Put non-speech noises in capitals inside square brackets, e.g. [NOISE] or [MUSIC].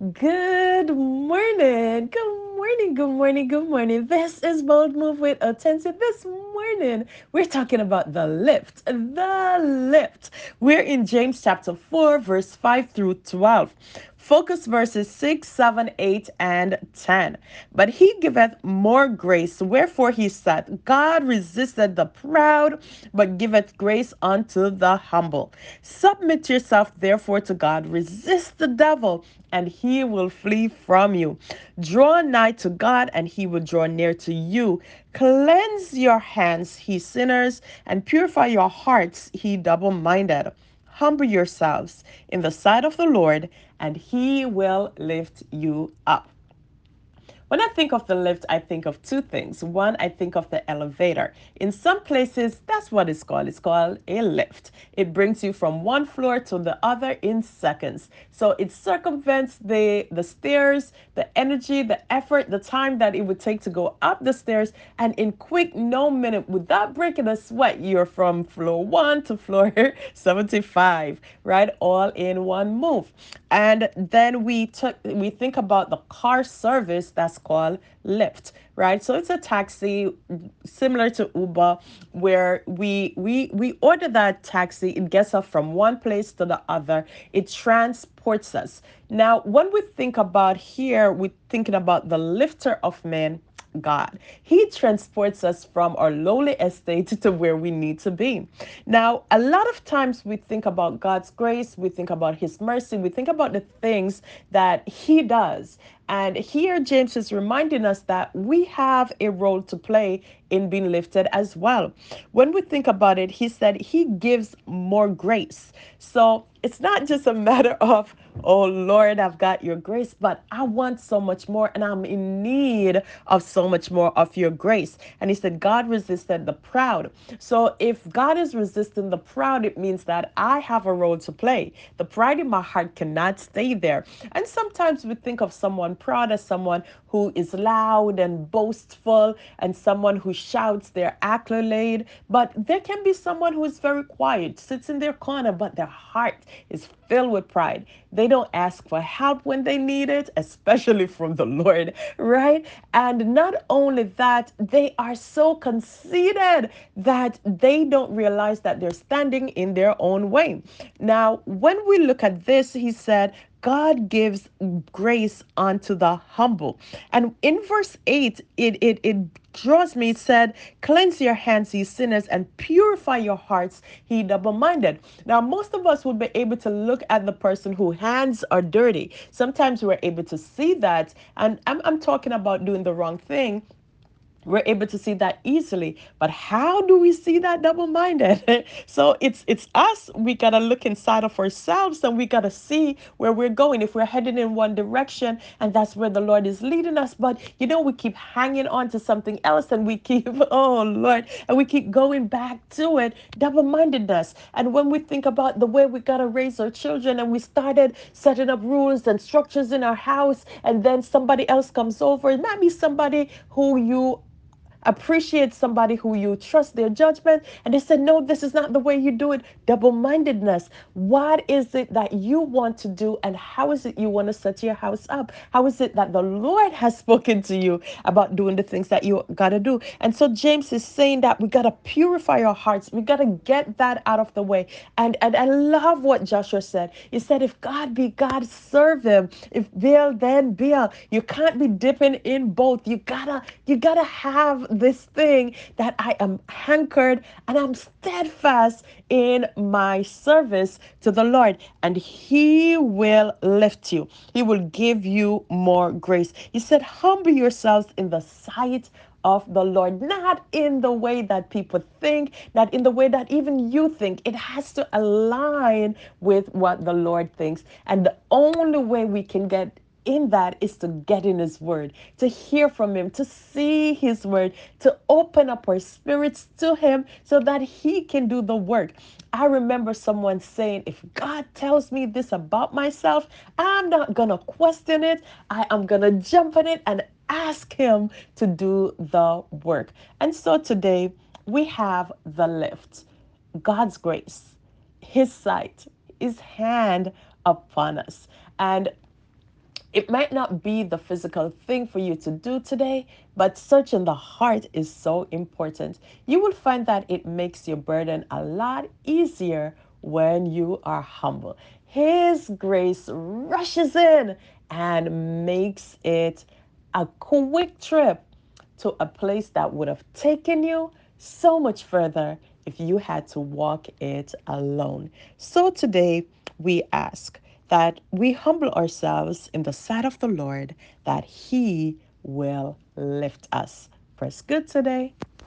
Good morning. Good morning. Good morning. Good morning. This is Bold Move with Attention. This morning, we're talking about the lift. The lift. We're in James chapter 4, verse 5 through 12. Focus verses 6, 7, 8, and 10. But he giveth more grace. Wherefore he said, God resisted the proud, but giveth grace unto the humble. Submit yourself therefore to God. Resist the devil, and he will flee from you. Draw nigh to God, and he will draw near to you. Cleanse your hands, ye sinners, and purify your hearts, ye double minded. Humble yourselves in the sight of the Lord, and he will lift you up. When I think of the lift, I think of two things. One, I think of the elevator. In some places, that's what it's called. It's called a lift. It brings you from one floor to the other in seconds. So it circumvents the, the stairs, the energy, the effort, the time that it would take to go up the stairs. And in quick, no minute, without breaking a sweat, you're from floor one to floor [LAUGHS] 75, right? All in one move. And then we took we think about the car service that's called Lyft, right? So it's a taxi similar to Uber where we we we order that taxi, it gets us from one place to the other. It transports us. Now, when we think about here, we're thinking about the lifter of men God. He transports us from our lowly estate [LAUGHS] to where we need to be. Now, a lot of times we think about God's grace, we think about His mercy, we think about the things that He does. And here, James is reminding us that we have a role to play in being lifted as well. When we think about it, he said he gives more grace. So it's not just a [LAUGHS] matter of, oh Lord, I've got your grace, but I want so much more and I'm in need of so much more of your grace. And he said, God resisted the proud. So if God is resisting the proud, it means that I have a role to play. The pride in my heart cannot stay there. And sometimes we think of someone proud as someone who is loud and boastful and someone who shouts their accolade. But there can be someone who is very quiet, sits in their corner, but their heart is filled with pride. They don't ask for help when they need it, especially from the Lord, right? And not only that, they are so conceited that they don't realize that they're standing in their own way. Now, when we look at this, he said, God gives grace unto the humble. And in verse 8, it it it draws me, it said, Cleanse your hands, ye sinners, and purify your hearts, ye double minded. Now, most of us would be able to look at the person whose hands are dirty. Sometimes we're able to see that. And I'm, I'm talking about doing the wrong thing we're able to see that easily. But how do we see that double-minded? [LAUGHS] So it's it's us. We gotta look inside of ourselves and we gotta see where we're going. If we're heading in one direction and that's where the lord is leading us. But you know we keep hanging on to something else and we keep [LAUGHS] oh lord and we keep going back to it. Double-mindedness. And when we think about the way we gotta raise our children and we started setting up rules and structures in our house and then somebody else comes over it might be somebody who you appreciate somebody who you trust their judgment and they said no this is not the way you do it. Double-mindedness. What is it that you want to do and how is it you want to set your house up? How is it that the lord has [LAUGHS] spoken to you about doing the things that you got to do? And so james is saying that we got to purify our hearts. We got to get that out of the way. And and i love what joshua said. He said if god be god serve him. If baal then baal you can't be dipping in both. You gotta you gotta have this thing that I am hankered and I'm steadfast in my service to the Lord, and He will lift you. He will give you more grace. He said, Humble yourselves in the sight of the Lord, not in the way that people think, not in the way that even you think. It has to align with what the Lord thinks. And the only way we can get in that is to get in His Word, to hear from Him, to see His Word, to open up our spirits to Him so that He can do the work. I remember someone saying, If God tells me this about myself, I'm not going to question it. I am going to jump on it and ask Him to do the work. And so today we have the lift God's grace, His sight, His hand upon us. And It might not be the physical thing for you to do today, but searching the heart is so important. You will find that it makes your burden a lot easier when you are humble. His grace rushes in and makes it a quick trip to a place that would have taken you so much further if you had to walk it alone. So today we ask that we humble ourselves in the sight of the Lord, that He will lift us. Press good today.